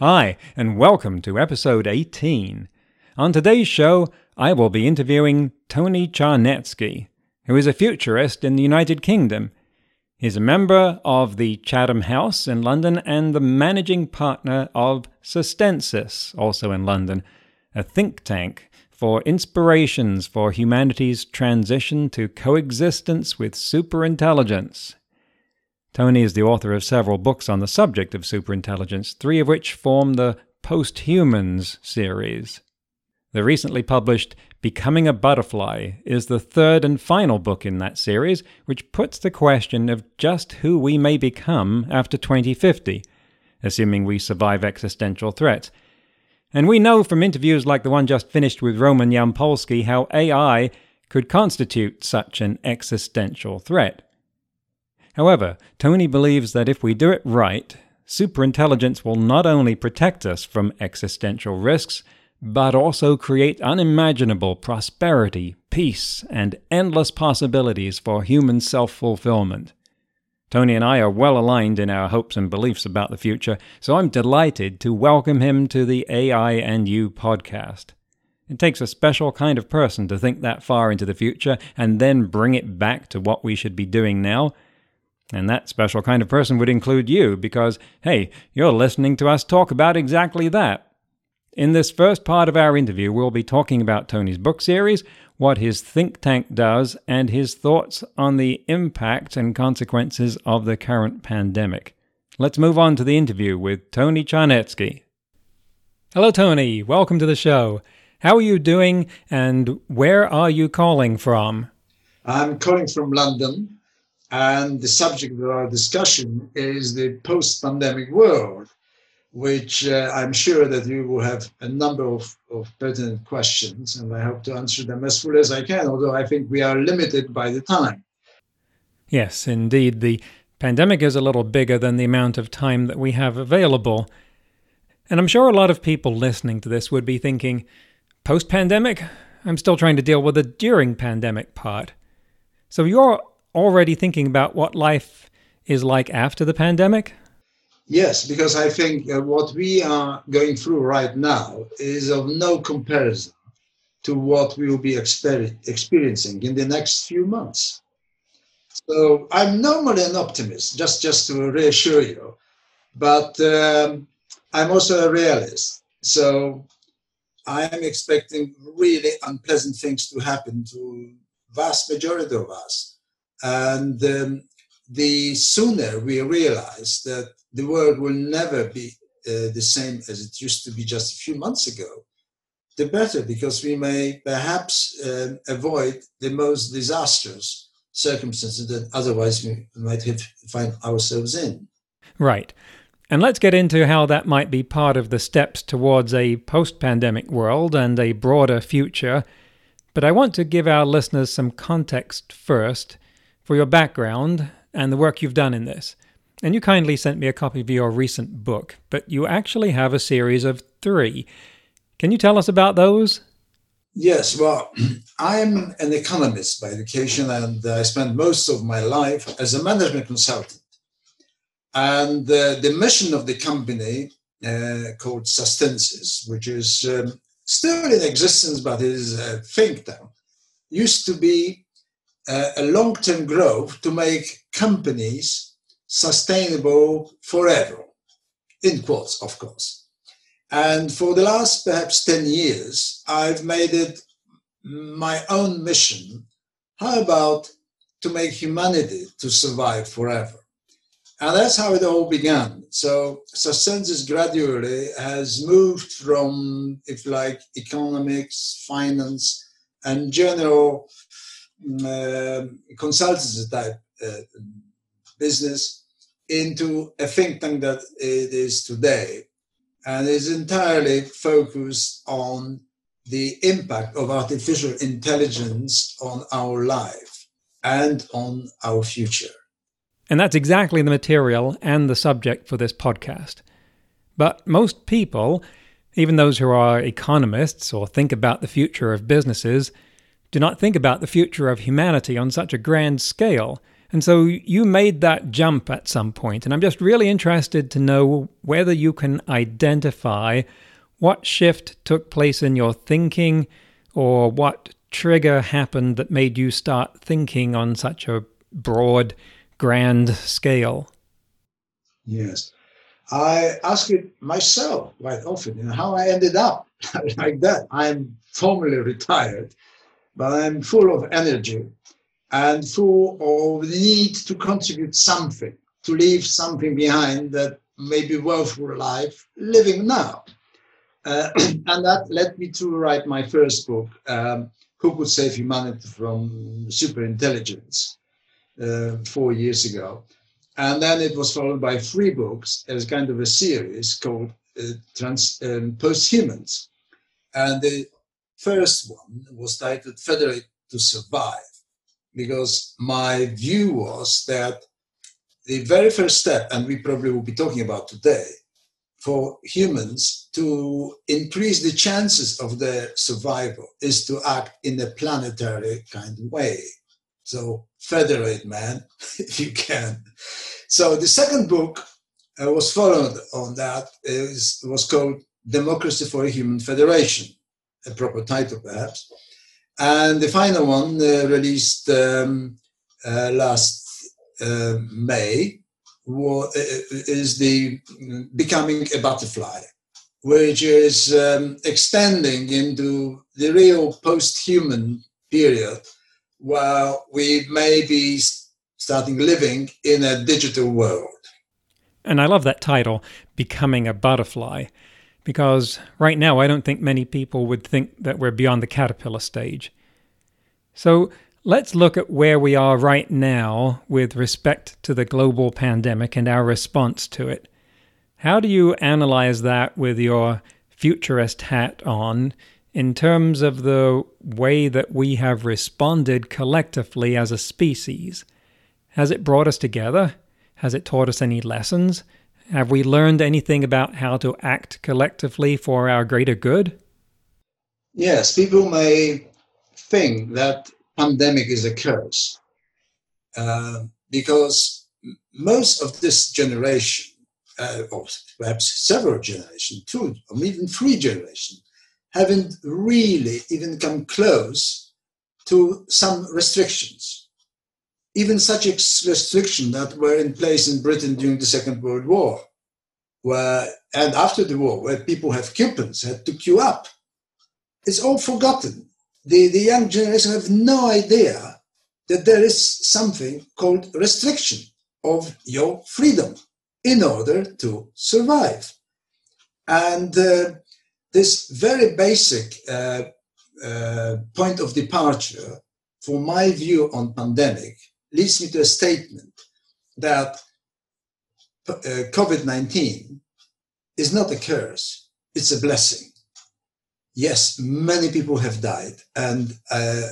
Hi, and welcome to episode 18. On today's show, I will be interviewing Tony Czarnecki, who is a futurist in the United Kingdom. He's a member of the Chatham House in London and the managing partner of Sustensis, also in London, a think tank for inspirations for humanity's transition to coexistence with superintelligence. Tony is the author of several books on the subject of superintelligence, three of which form the Posthumans series. The recently published Becoming a Butterfly is the third and final book in that series, which puts the question of just who we may become after 2050, assuming we survive existential threats. And we know from interviews like the one just finished with Roman Yampolskiy how AI could constitute such an existential threat. However, Tony believes that if we do it right, superintelligence will not only protect us from existential risks, but also create unimaginable prosperity, peace, and endless possibilities for human self fulfillment. Tony and I are well aligned in our hopes and beliefs about the future, so I'm delighted to welcome him to the AI and You podcast. It takes a special kind of person to think that far into the future and then bring it back to what we should be doing now and that special kind of person would include you because, hey, you're listening to us talk about exactly that. In this first part of our interview, we'll be talking about Tony's book series, what his think tank does, and his thoughts on the impact and consequences of the current pandemic. Let's move on to the interview with Tony Czarnecki. Hello, Tony. Welcome to the show. How are you doing, and where are you calling from? I'm calling from London, and the subject of our discussion is the post pandemic world, which uh, I'm sure that you will have a number of, of pertinent questions, and I hope to answer them as fully as I can, although I think we are limited by the time. Yes, indeed. The pandemic is a little bigger than the amount of time that we have available. And I'm sure a lot of people listening to this would be thinking, post pandemic? I'm still trying to deal with the during pandemic part. So you're already thinking about what life is like after the pandemic? Yes, because I think what we are going through right now is of no comparison to what we will be exper- experiencing in the next few months. So I'm normally an optimist, just, just to reassure you, but um, I'm also a realist. So I am expecting really unpleasant things to happen to vast majority of us and um, the sooner we realize that the world will never be uh, the same as it used to be just a few months ago, the better, because we may perhaps um, avoid the most disastrous circumstances that otherwise we might have find ourselves in. Right. And let's get into how that might be part of the steps towards a post pandemic world and a broader future. But I want to give our listeners some context first for your background and the work you've done in this. And you kindly sent me a copy of your recent book, but you actually have a series of three. Can you tell us about those? Yes, well, I'm an economist by education, and I spent most of my life as a management consultant. And uh, the mission of the company uh, called Sustensis, which is um, still in existence but is a think tank, used to be a long-term growth to make companies sustainable forever, in quotes, of course. And for the last perhaps 10 years, I've made it my own mission. How about to make humanity to survive forever? And that's how it all began. So Sustensis gradually has moved from, if like, economics, finance, and general uh, consultancy type uh, business into a think tank that it is today and is entirely focused on the impact of artificial intelligence on our life and on our future. And that's exactly the material and the subject for this podcast. But most people, even those who are economists or think about the future of businesses, do not think about the future of humanity on such a grand scale. And so you made that jump at some point, and I'm just really interested to know whether you can identify what shift took place in your thinking or what trigger happened that made you start thinking on such a broad, grand scale. Yes. I ask it myself quite often, you know, how I ended up like that. I'm formally retired, but I'm full of energy and full of the need to contribute something, to leave something behind that may be worthwhile life living now. Uh, and that led me to write my first book, um, Who Could Save Humanity from Superintelligence, uh, four years ago. And then it was followed by three books as kind of a series called uh, Trans, um, Posthumans. And the first one was titled Federate to Survive, because my view was that the very first step, and we probably will be talking about today, for humans to increase the chances of their survival is to act in a planetary kind of way. So federate, man, if you can. So the second book uh, was followed on that. Was, was called Democracy for a Human Federation, a proper title perhaps. And the final one uh, released um, uh, last uh, May uh, is the becoming a butterfly, which is um, extending into the real post-human period where we may be starting living in a digital world. And I love that title, Becoming a Butterfly, because right now I don't think many people would think that we're beyond the caterpillar stage. So let's look at where we are right now with respect to the global pandemic and our response to it. How do you analyze that with your futurist hat on in terms of the way that we have responded collectively as a species? Has it brought us together? Has it taught us any lessons? Have we learned anything about how to act collectively for our greater good? Yes, people may think that pandemic is a curse uh, because most of this generation, uh, or perhaps several generations, two or even three generations, haven't really even come close to some restrictions. Even such restrictions that were in place in Britain during the Second World War, where and after the war, where people have coupons, had to queue up. It's all forgotten. The, the young generation have no idea that there is something called restriction of your freedom in order to survive. And uh, this very basic uh, uh, point of departure for my view on pandemic leads me to a statement that uh, COVID-19 is not a curse, it's a blessing. Yes, many people have died, and uh,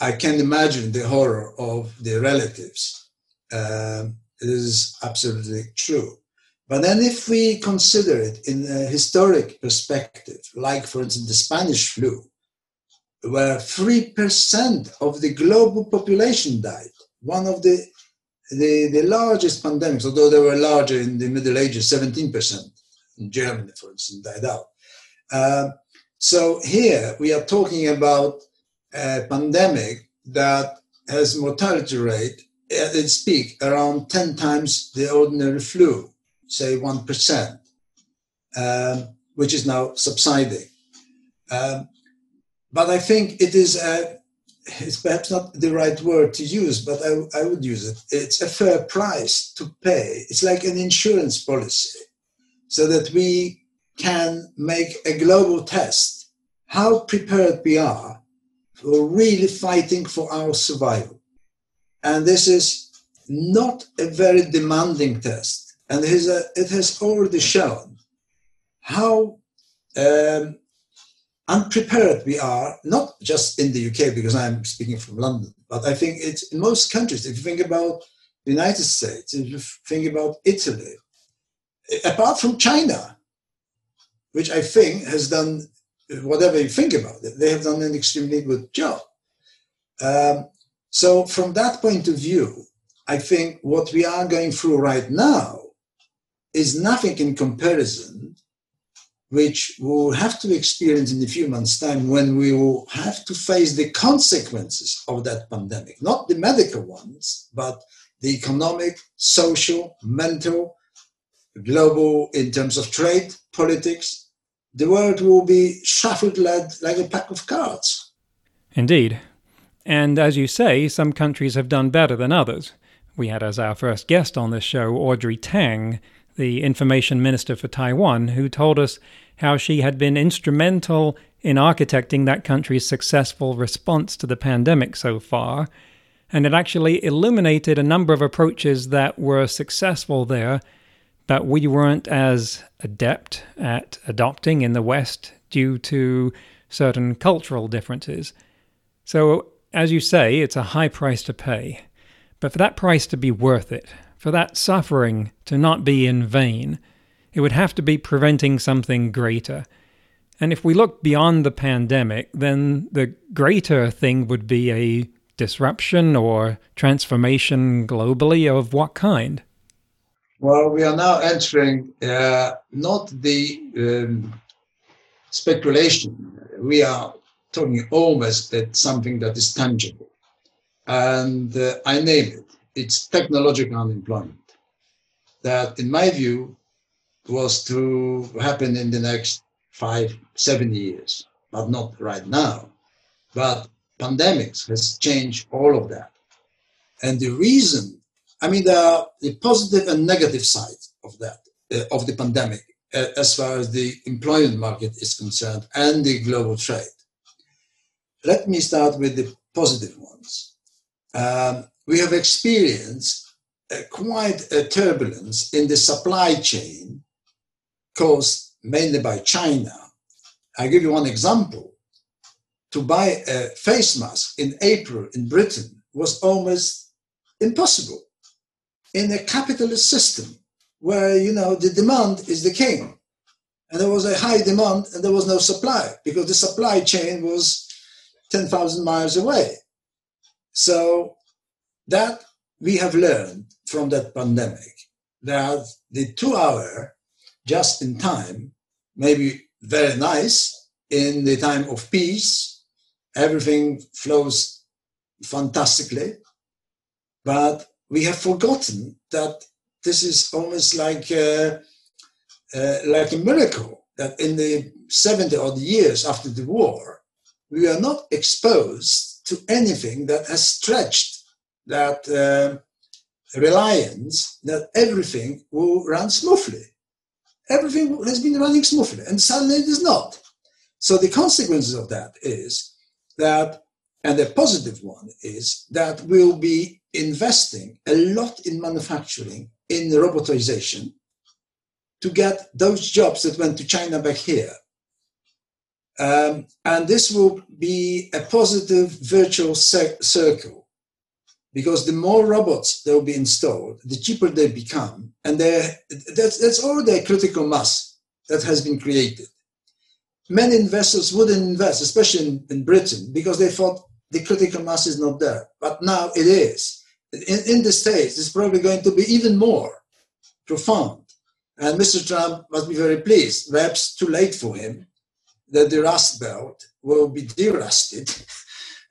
I can imagine the horror of the relatives. Uh, it is absolutely true. But then, if we consider it in a historic perspective, like for instance the Spanish flu, where 3% of the global population died, one of the, the, the largest pandemics, although they were larger in the Middle Ages, 17% in Germany, for instance, died out. Uh, so here we are talking about a pandemic that has mortality rate at its peak around 10 times the ordinary flu say 1%, um, which is now subsiding. Um, but I think it is a, it's perhaps not the right word to use, but I, I would use it. It's a fair price to pay. It's like an insurance policy so that we can make a global test how prepared we are for really fighting for our survival. And this is not a very demanding test. And it has already shown how um, unprepared we are, not just in the UK, because I'm speaking from London, but I think it's in most countries. If you think about the United States, if you think about Italy, apart from China, which I think has done whatever you think about it, they have done an extremely good job. Um, so, from that point of view, I think what we are going through right now is nothing in comparison, which we'll have to experience in a few months' time when we will have to face the consequences of that pandemic, not the medical ones, but the economic, social, mental, global in terms of trade, politics. The world will be shuffled like, like a pack of cards. Indeed. And as you say, some countries have done better than others. We had as our first guest on this show Audrey Tang, the information minister for Taiwan, who told us how she had been instrumental in architecting that country's successful response to the pandemic so far. And it actually illuminated a number of approaches that were successful there, but we weren't as adept at adopting in the West due to certain cultural differences. So as you say, it's a high price to pay. But for that price to be worth it, for that suffering to not be in vain, it would have to be preventing something greater. And if we look beyond the pandemic, then the greater thing would be a disruption or transformation globally of what kind? Well, we are now entering uh, not the um, speculation. We are talking almost at something that is tangible. And uh, I name it. It's technological unemployment. That, in my view, was to happen in the next five, seven years, but not right now. But pandemics has changed all of that. And the reason, I mean, there are the positive and negative sides of that, uh, of the pandemic, uh, as far as the employment market is concerned and the global trade. Let me start with the positive ones. Um, we have experienced uh, quite a turbulence in the supply chain caused mainly by China. I'll give you one example. To buy a face mask in April in Britain was almost impossible in a capitalist system where you know the demand is the king and there was a high demand and there was no supply because the supply chain was 10,000 miles away. So that we have learned from that pandemic that the two hour just in time may be very nice in the time of peace. Everything flows fantastically. But we have forgotten that this is almost like a, uh, like a miracle that in the 70 odd years after the war, we are not exposed to anything that has stretched that uh, reliance that everything will run smoothly. Everything has been running smoothly, and suddenly it is not. So the consequences of that is that, and the positive one is that we'll be investing a lot in manufacturing, in robotization, to get those jobs that went to China back here. Um, and this will be a positive virtual circle because the more robots that will be installed, the cheaper they become. And that's, that's already a critical mass that has been created. Many investors wouldn't invest, especially in, in Britain, because they thought the critical mass is not there. But now it is. In, in the States, it's probably going to be even more profound. And Mr. Trump must be very pleased. Perhaps too late for him that the Rust Belt will be derusted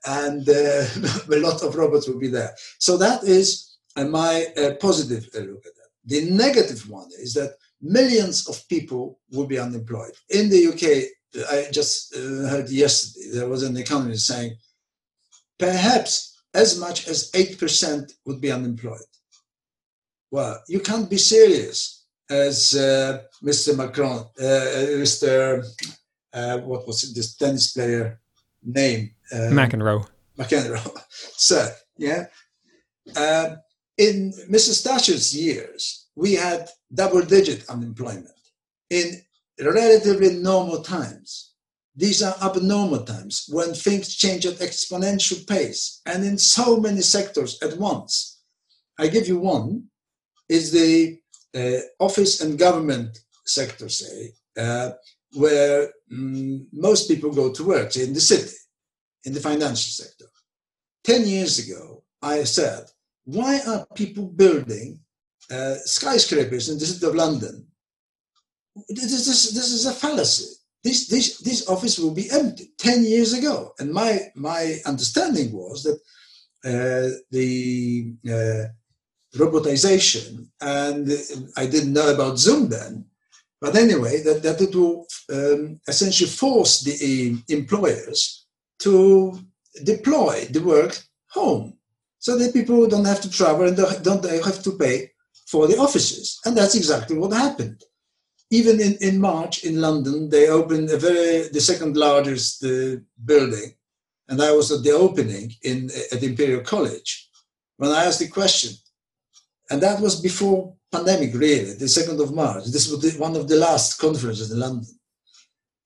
and uh, a lot of robots will be there. So that is uh, my uh, positive look at that. The negative one is that millions of people will be unemployed. In the UK, I just heard yesterday, there was an economist saying perhaps as much as 8% would be unemployed. Well, you can't be serious as uh, Mr. Macron, uh, Mr uh, what was it, this tennis player name? Um, McEnroe. McEnroe. so, yeah. Um, in Mrs. Thatcher's years, we had double digit unemployment in relatively normal times. These are abnormal times when things change at exponential pace and in so many sectors at once. I give you one is the uh, office and government sector, say, uh, where mm, most people go to work, in the city, in the financial sector. 10 years ago, I said, why are people building uh, skyscrapers in the city of London? This, this, this is a fallacy. This, this, this office will be empty 10 years ago. And my, my understanding was that uh, the uh, robotization, and I didn't know about Zoom then, but anyway, that, that it will um, essentially force the uh, employers to deploy the work home so that people don't have to travel and don't have to pay for the offices. And that's exactly what happened. Even in, in March in London, they opened a very the second largest uh, building, and I was at the opening in at Imperial College. When I asked the question, and that was before pandemic, really, the 2nd of March. This was the, one of the last conferences in London.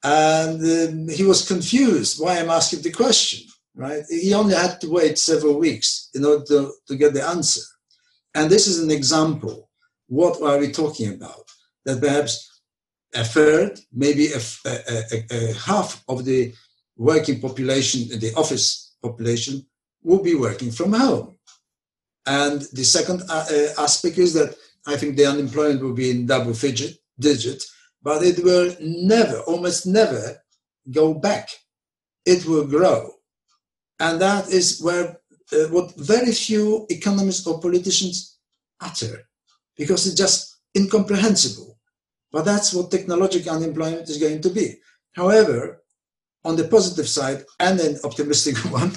And um, he was confused why I'm asking the question, right? He only had to wait several weeks in order to, to get the answer. And this is an example. What are we talking about? That perhaps a third, maybe a, a, a, a half of the working population, the office population, will be working from home and the second uh, uh, aspect is that I think the unemployment will be in double digit, digit, but it will never, almost never go back. It will grow. And that is where uh, what very few economists or politicians utter, because it's just incomprehensible. But that's what technological unemployment is going to be. However, on the positive side and an optimistic one,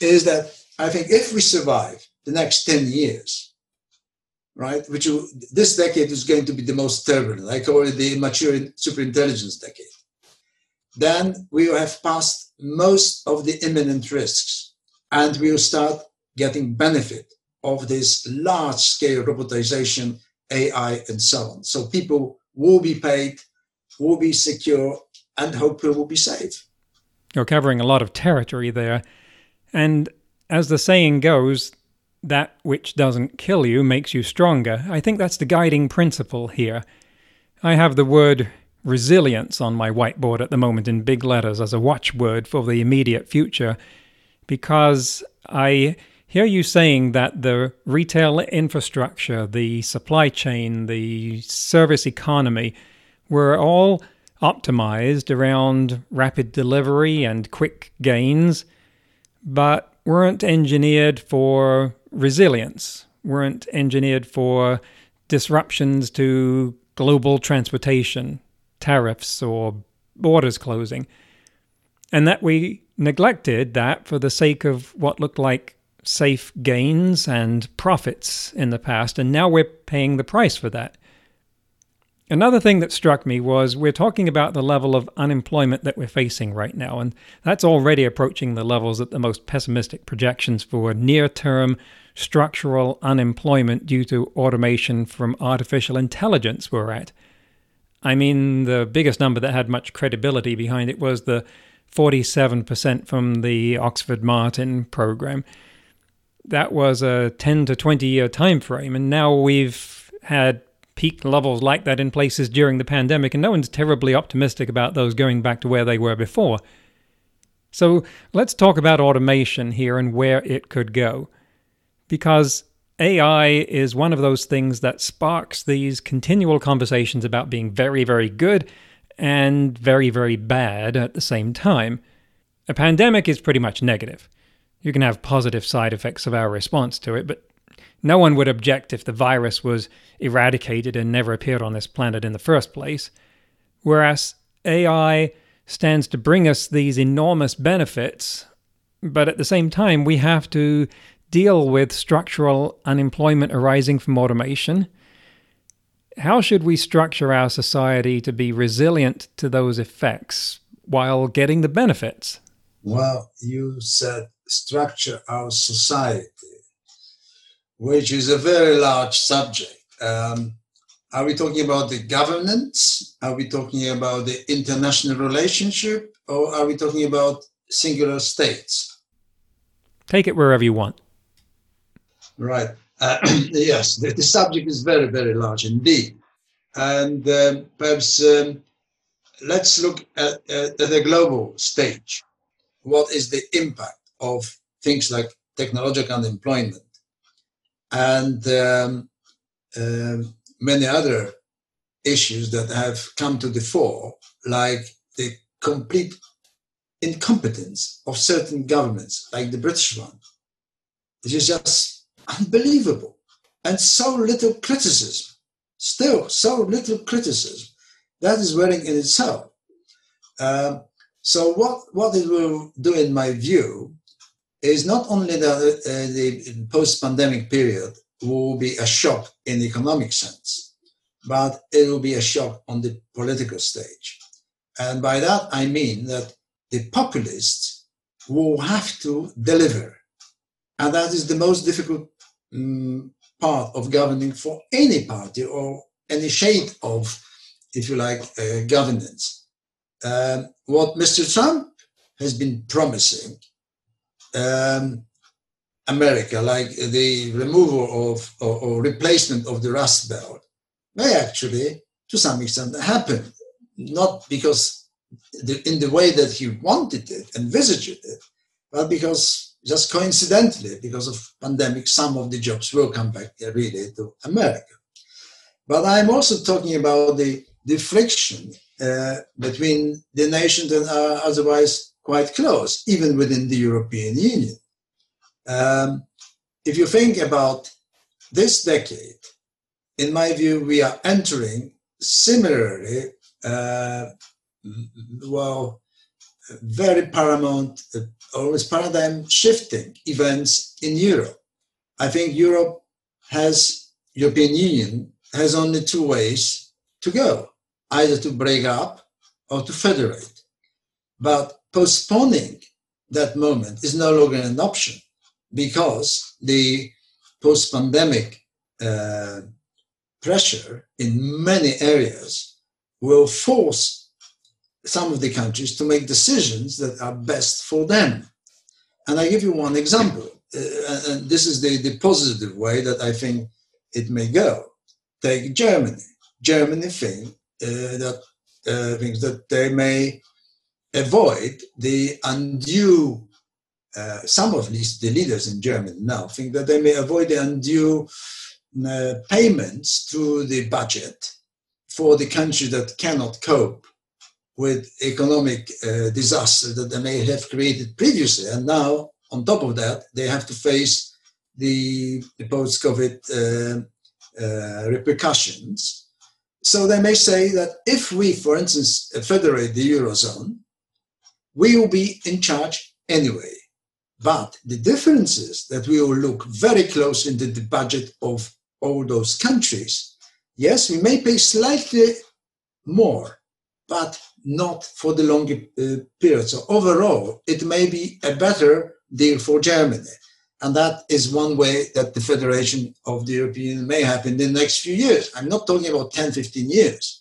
is that I think if we survive the next 10 years, right? Which this decade is going to be the most turbulent, I call it the immature superintelligence decade. Then we will have passed most of the imminent risks and we will start getting benefit of this large scale robotization, AI, and so on. So people will be paid, will be secure, and hopefully will be safe. You're covering a lot of territory there. And as the saying goes, that which doesn't kill you makes you stronger. I think that's the guiding principle here. I have the word resilience on my whiteboard at the moment in big letters as a watchword for the immediate future because I hear you saying that the retail infrastructure, the supply chain, the service economy were all optimized around rapid delivery and quick gains, but weren't engineered for resilience, weren't engineered for disruptions to global transportation, tariffs, or borders closing. And that we neglected that for the sake of what looked like safe gains and profits in the past, and now we're paying the price for that. Another thing that struck me was we're talking about the level of unemployment that we're facing right now, and that's already approaching the levels that the most pessimistic projections for near term structural unemployment due to automation from artificial intelligence were at. I mean, the biggest number that had much credibility behind it was the 47% from the Oxford Martin program. That was a 10 to 20 year time frame, and now we've had peak levels like that in places during the pandemic, and no one's terribly optimistic about those going back to where they were before. So let's talk about automation here and where it could go. Because AI is one of those things that sparks these continual conversations about being very, very good and very, very bad at the same time. A pandemic is pretty much negative. You can have positive side effects of our response to it, but no one would object if the virus was eradicated and never appeared on this planet in the first place. Whereas AI stands to bring us these enormous benefits, but at the same time, we have to deal with structural unemployment arising from automation. How should we structure our society to be resilient to those effects while getting the benefits? Well, you said structure our society which is a very large subject. Um, are we talking about the governance? Are we talking about the international relationship? Or are we talking about singular states? Take it wherever you want. Right. Uh, yes, the, the, subject is very, very large indeed. And um, perhaps um, let's look at, at, at the global stage. What is the impact of things like technological unemployment and um, um many other issues that have come to the fore, like the complete incompetence of certain governments, like the British one, which is just unbelievable. And so little criticism, still so little criticism. That is worrying in itself. Um, so what, what it will do, in my view, is not only that uh, the post-pandemic period will be a shock in the economic sense, but it will be a shock on the political stage. And by that, I mean that the populists will have to deliver. And that is the most difficult um, part of governing for any party or any shade of, if you like, uh, governance. Um, what Mr. Trump has been promising um, America, like the removal of or, or, replacement of the Rust Belt, may actually, to some extent, happen. Not because the, in the way that he wanted it, envisaged it, but because just coincidentally, because of pandemic, some of the jobs will come back really to America. But I'm also talking about the, the friction uh, between the nations that are otherwise quite close, even within the European Union. Um, if you think about this decade, in my view, we are entering similarly, uh, well, very paramount, uh, always paradigm shifting events in Europe. I think Europe has, European Union has only two ways to go, either to break up or to federate. But postponing that moment is no longer an option because the post pandemic uh, pressure in many areas will force some of the countries to make decisions that are best for them. And I give you one example, uh, and this is the, the positive way that I think it may go. Take Germany. Germany think uh, that uh, thinks that they may avoid the undue uh, some of least the leaders in Germany now think that they may avoid the undue uh, payments to the budget for the country that cannot cope with economic uh, disaster that they may have created previously. And now, on top of that, they have to face the, the post COVID uh, uh, repercussions. So they may say that if we, for instance, federate the Eurozone, we will be in charge anyway. But the difference is that we will look very close into the budget of all those countries. Yes, we may pay slightly more, but not for the longer uh, period. So overall, it may be a better deal for Germany. And that is one way that the Federation of the European may happen in the next few years. I'm not talking about 10, 15 years.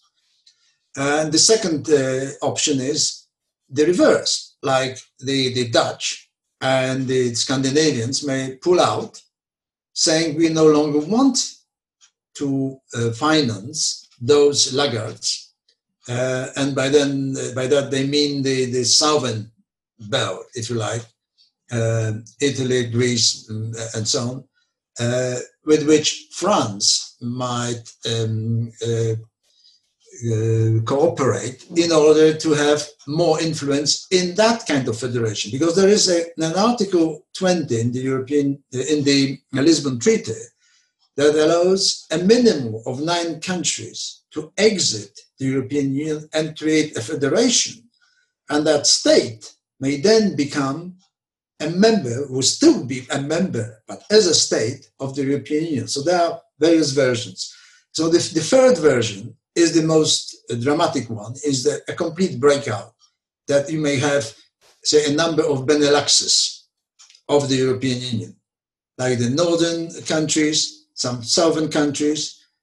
And the second uh, option is the reverse, like the, the Dutch and the Scandinavians may pull out, saying we no longer want to uh, finance those laggards. Uh, and by then, uh, by that they mean the, the southern belt, if you like, uh, Italy, Greece, and so on, uh, with which France might um, uh, uh, cooperate in order to have more influence in that kind of federation. Because there is a, an article 20 in the european in the lisbon treaty that allows a minimum of nine countries to exit the european union and create a federation. And that state may then become a member will still be a member but as a state of the european union. So there are various versions. So the, the third version is the most dramatic one, is the, a complete breakout that you may have, say, a number of Beneluxes of the European Union. like the northern countries, some southern countries,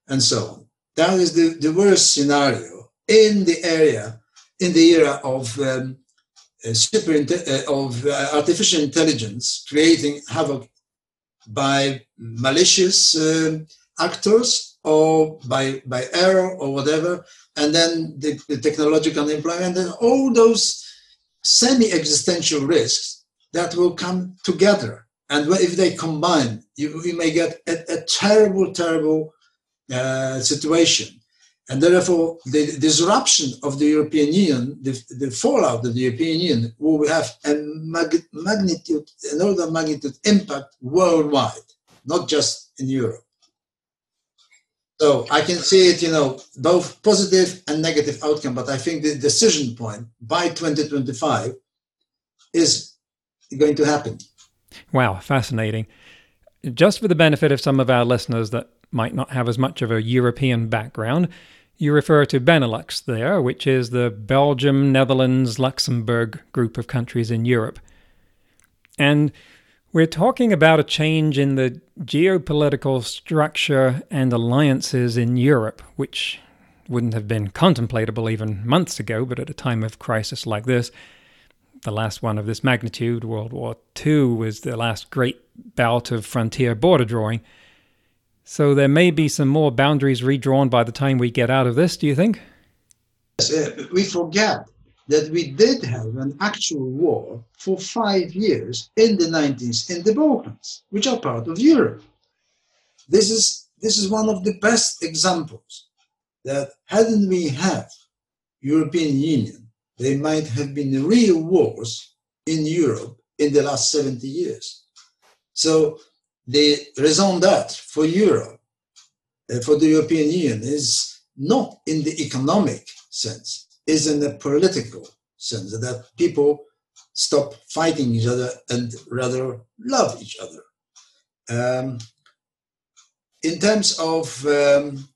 and so on. That is the, the worst scenario in the area, in the era of um, uh, super uh, of uh, artificial intelligence creating havoc by malicious uh, actors or by by error or whatever, and then the, the technological employment and all those semi-existential risks that will come together. And if they combine, you, you may get a, a terrible, terrible uh, situation. And therefore, the disruption of the European Union, the, the fallout of the European Union, will have a mag- magnitude, an order magnitude impact worldwide, not just in Europe. So I can see it, you know, both positive and negative outcome, but I think the decision point by 2025 is going to happen. Wow, fascinating. Just for the benefit of some of our listeners that might not have as much of a European background, you refer to Benelux there, which is the Belgium, Netherlands, Luxembourg group of countries in Europe. And we're talking about a change in the geopolitical structure and alliances in Europe, which wouldn't have been contemplatable even months ago, but at a time of crisis like this, the last one of this magnitude, World War II, was the last great bout of frontier border drawing. So there may be some more boundaries redrawn by the time we get out of this, do you think? We forget that we did have an actual war for five years in the 90s in the Balkans, which are part of Europe. This is, this is one of the best examples that hadn't we had European Union, there might have been real wars in Europe in the last 70 years. So the raison d'etre for Europe, uh, for the European Union, is not in the economic sense, is in a political sense that people stop fighting each other and rather love each other. Um, in terms of um,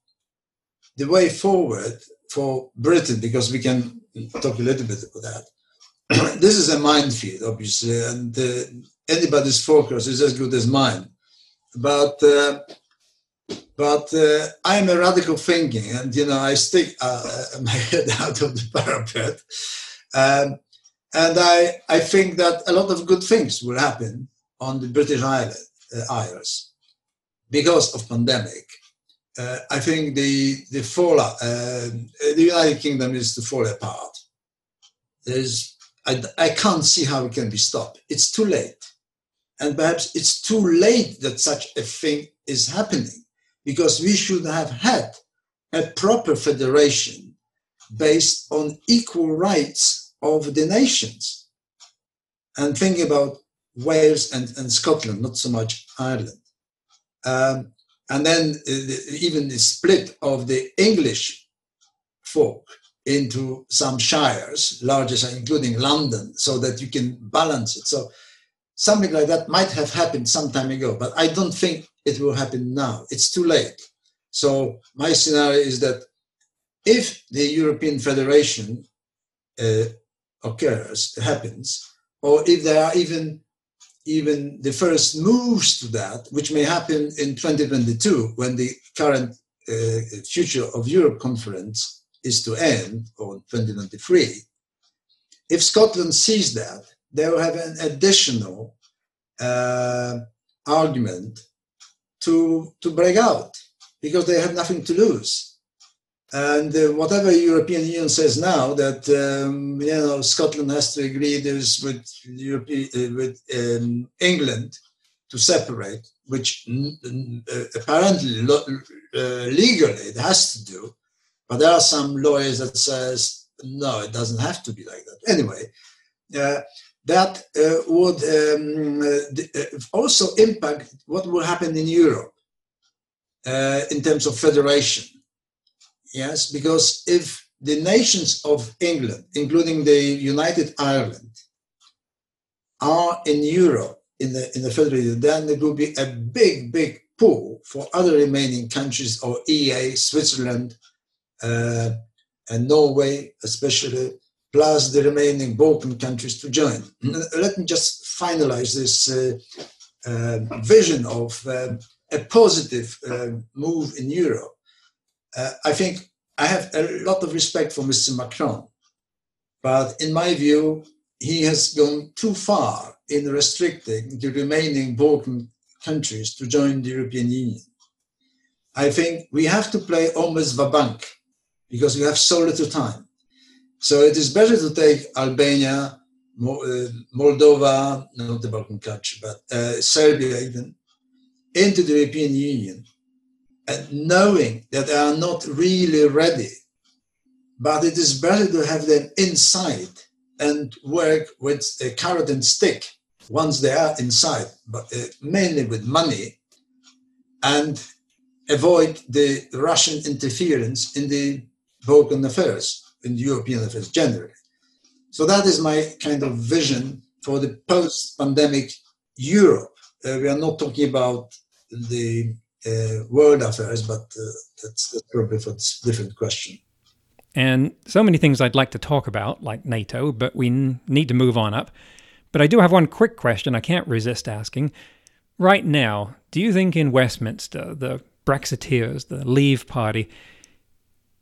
the way forward for Britain, because we can talk a little bit about that. this is a minefield, obviously, and uh, anybody's focus is as good as mine. But uh, but uh, I'm a radical thinking, and you know I stick uh, my head out of the parapet, um, and I I think that a lot of good things will happen on the British Island, uh, Isles because of pandemic. Uh, I think the the fall um, the United Kingdom is to fall apart. There's I, I can't see how it can be stopped. It's too late, and perhaps it's too late that such a thing is happening because we should have had a proper federation based on equal rights of the nations. And thinking about Wales and, and Scotland, not so much Ireland. Um, and then uh, even the split of the English folk into some shires, largest including London, so that you can balance it. So something like that might have happened some time ago, but I don't think it will happen now. It's too late. So my scenario is that if the European Federation uh, occurs, happens, or if there are even even the first moves to that, which may happen in 2022 when the current uh, Future of Europe conference is to end, or 2023, if Scotland sees that, they will have an additional uh, argument to, to break out because they have nothing to lose. And uh, whatever European Union says now that um, you know Scotland has to agree this with European, uh, with um, England to separate, which uh, apparently uh, legally it has to do, but there are some lawyers that says no, it doesn't have to be like that. Anyway, uh, that uh, would um, uh, also impact what will happen in Europe uh, in terms of federation. Yes, because if the nations of England, including the United Ireland, are in Europe in the in the federation, then there will be a big, big pull for other remaining countries or EA, Switzerland, uh, and Norway, especially plus the remaining Balkan countries to join. Let me just finalize this uh, uh, vision of uh, a positive uh, move in Europe, uh, I think I have a lot of respect for Mr. Macron. But in my view, he has gone too far in restricting the remaining Balkan countries to join the European Union. I think we have to play almost the bank because we have so little time. So it is better to take Albania, uh, Moldova, not the Balkan country, but uh, Serbia even, into the European Union, and knowing that they are not really ready. But it is better to have them inside and work with a carrot and stick once they are inside, but uh, mainly with money, and avoid the Russian interference in the Balkan affairs, in European affairs generally. So that is my kind of vision for the post-pandemic Europe. Uh, we are not talking about the uh, world affairs, but uh, that's, that's probably for a different question. And so many things I'd like to talk about, like NATO, but we n- need to move on up. But I do have one quick question I can't resist asking. Right now, do you think in Westminster, the Brexiteers, the Leave Party,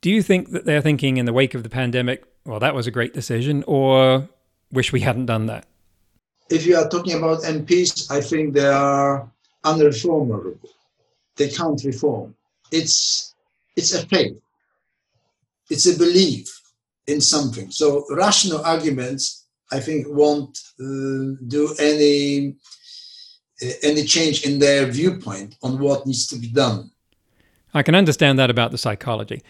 do you think that they're thinking in the wake of the pandemic, well, that was a great decision, or wish we hadn't done that? If you are talking about MPs, I think they are unreformable. They can't reform. It's it's a faith. It's a belief in something. So rational arguments I think, won't uh, do any uh, any change in their viewpoint on what needs to be done. I can understand that about the psychology.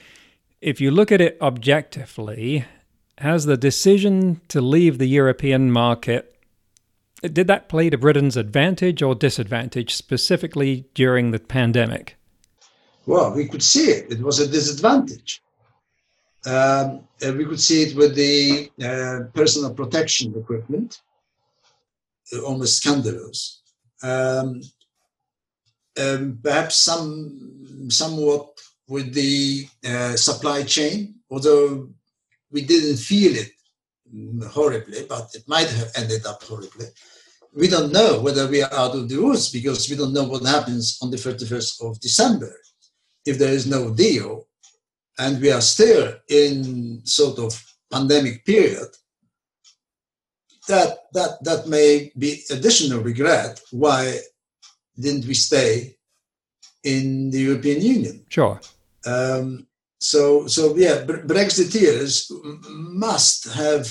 If you look at it objectively, has the decision to leave the European market did that play to Britain's advantage or disadvantage specifically during the pandemic? Well, we could see it. It was a disadvantage. Um, we could see it with the uh, personal protection equipment, uh, almost scandalous. Um, um, perhaps some somewhat with the uh, supply chain, although we didn't feel it horribly, but it might have ended up horribly. We don't know whether we are out of the woods because we don't know what happens on the 31st of December. If there is no deal, and we are still in sort of pandemic period, that that that may be additional regret. Why didn't we stay in the European Union? Sure. Um, so so yeah, Brexiteers must have.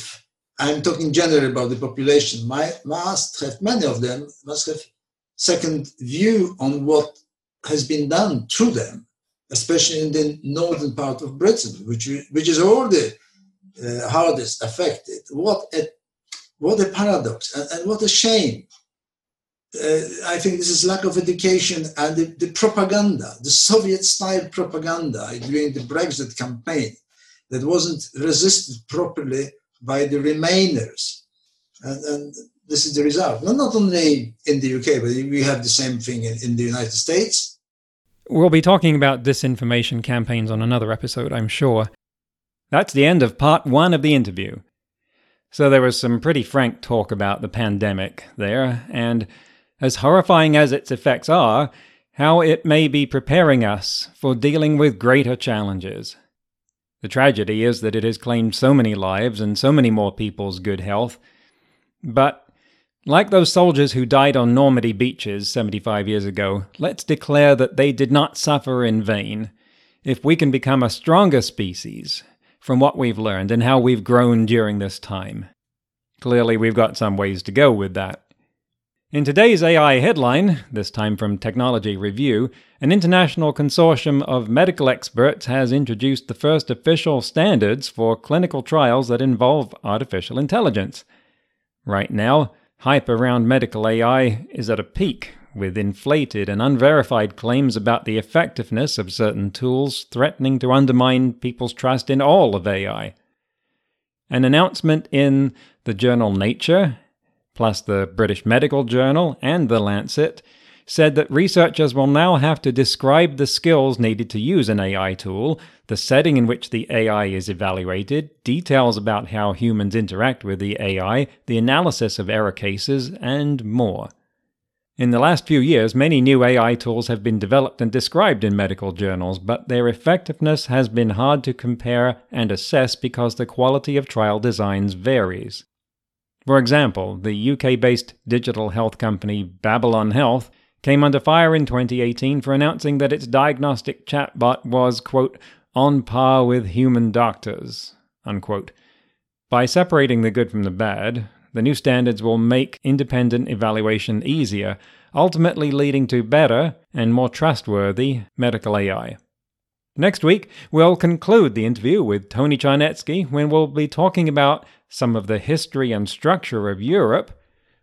I'm talking generally about the population. My, must have many of them must have second view on what has been done to them especially in the northern part of Britain, which, which is already uh, hardest affected. What a, what a paradox and, and what a shame. Uh, I think this is lack of education and the, the propaganda, the Soviet style propaganda during the Brexit campaign that wasn't resisted properly by the Remainers. And, and this is the result. Not, not only in the UK, but we have the same thing in, in the United States We'll be talking about disinformation campaigns on another episode, I'm sure. That's the end of part one of the interview. So there was some pretty frank talk about the pandemic there, and as horrifying as its effects are, how it may be preparing us for dealing with greater challenges. The tragedy is that it has claimed so many lives and so many more people's good health. But like those soldiers who died on Normandy beaches 75 years ago, let's declare that they did not suffer in vain. If we can become a stronger species from what we've learned and how we've grown during this time. Clearly, we've got some ways to go with that. In today's AI headline, this time from Technology Review, an international consortium of medical experts has introduced the first official standards for clinical trials that involve artificial intelligence. Right now, Hype around medical AI is at a peak, with inflated and unverified claims about the effectiveness of certain tools threatening to undermine people's trust in all of AI. An announcement in the journal Nature, plus the British Medical Journal and the Lancet, said that researchers will now have to describe the skills needed to use an AI tool, the setting in which the AI is evaluated, details about how humans interact with the AI, the analysis of error cases, and more. In the last few years, many new AI tools have been developed and described in medical journals, but their effectiveness has been hard to compare and assess because the quality of trial designs varies. For example, the UK based digital health company Babylon Health came under fire in 2018 for announcing that its diagnostic chatbot was, quote, on par with human doctors, unquote. By separating the good from the bad, the new standards will make independent evaluation easier, ultimately leading to better and more trustworthy medical AI. Next week, we'll conclude the interview with Tony Czarnecki when we'll be talking about some of the history and structure of Europe,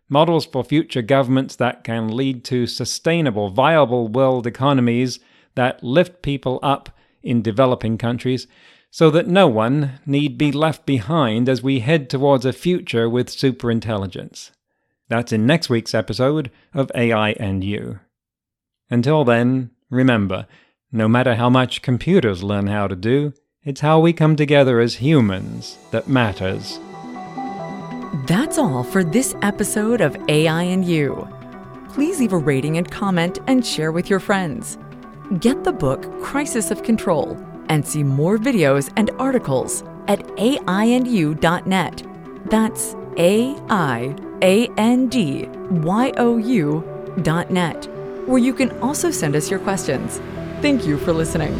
models for future governments that can lead to sustainable, viable world economies that lift people up in developing countries, so that no one need be left behind as we head towards a future with superintelligence. That's in next week's episode of AI and You. Until then, remember, no matter how much computers learn how to do, it's how we come together as humans that matters. That's all for this episode of AI and You. Please leave a rating and comment and share with your friends. Get the book Crisis of Control and see more videos and articles at aiandyou.net. That's A I A N D Y O U dot net, where you can also send us your questions. Thank you for listening.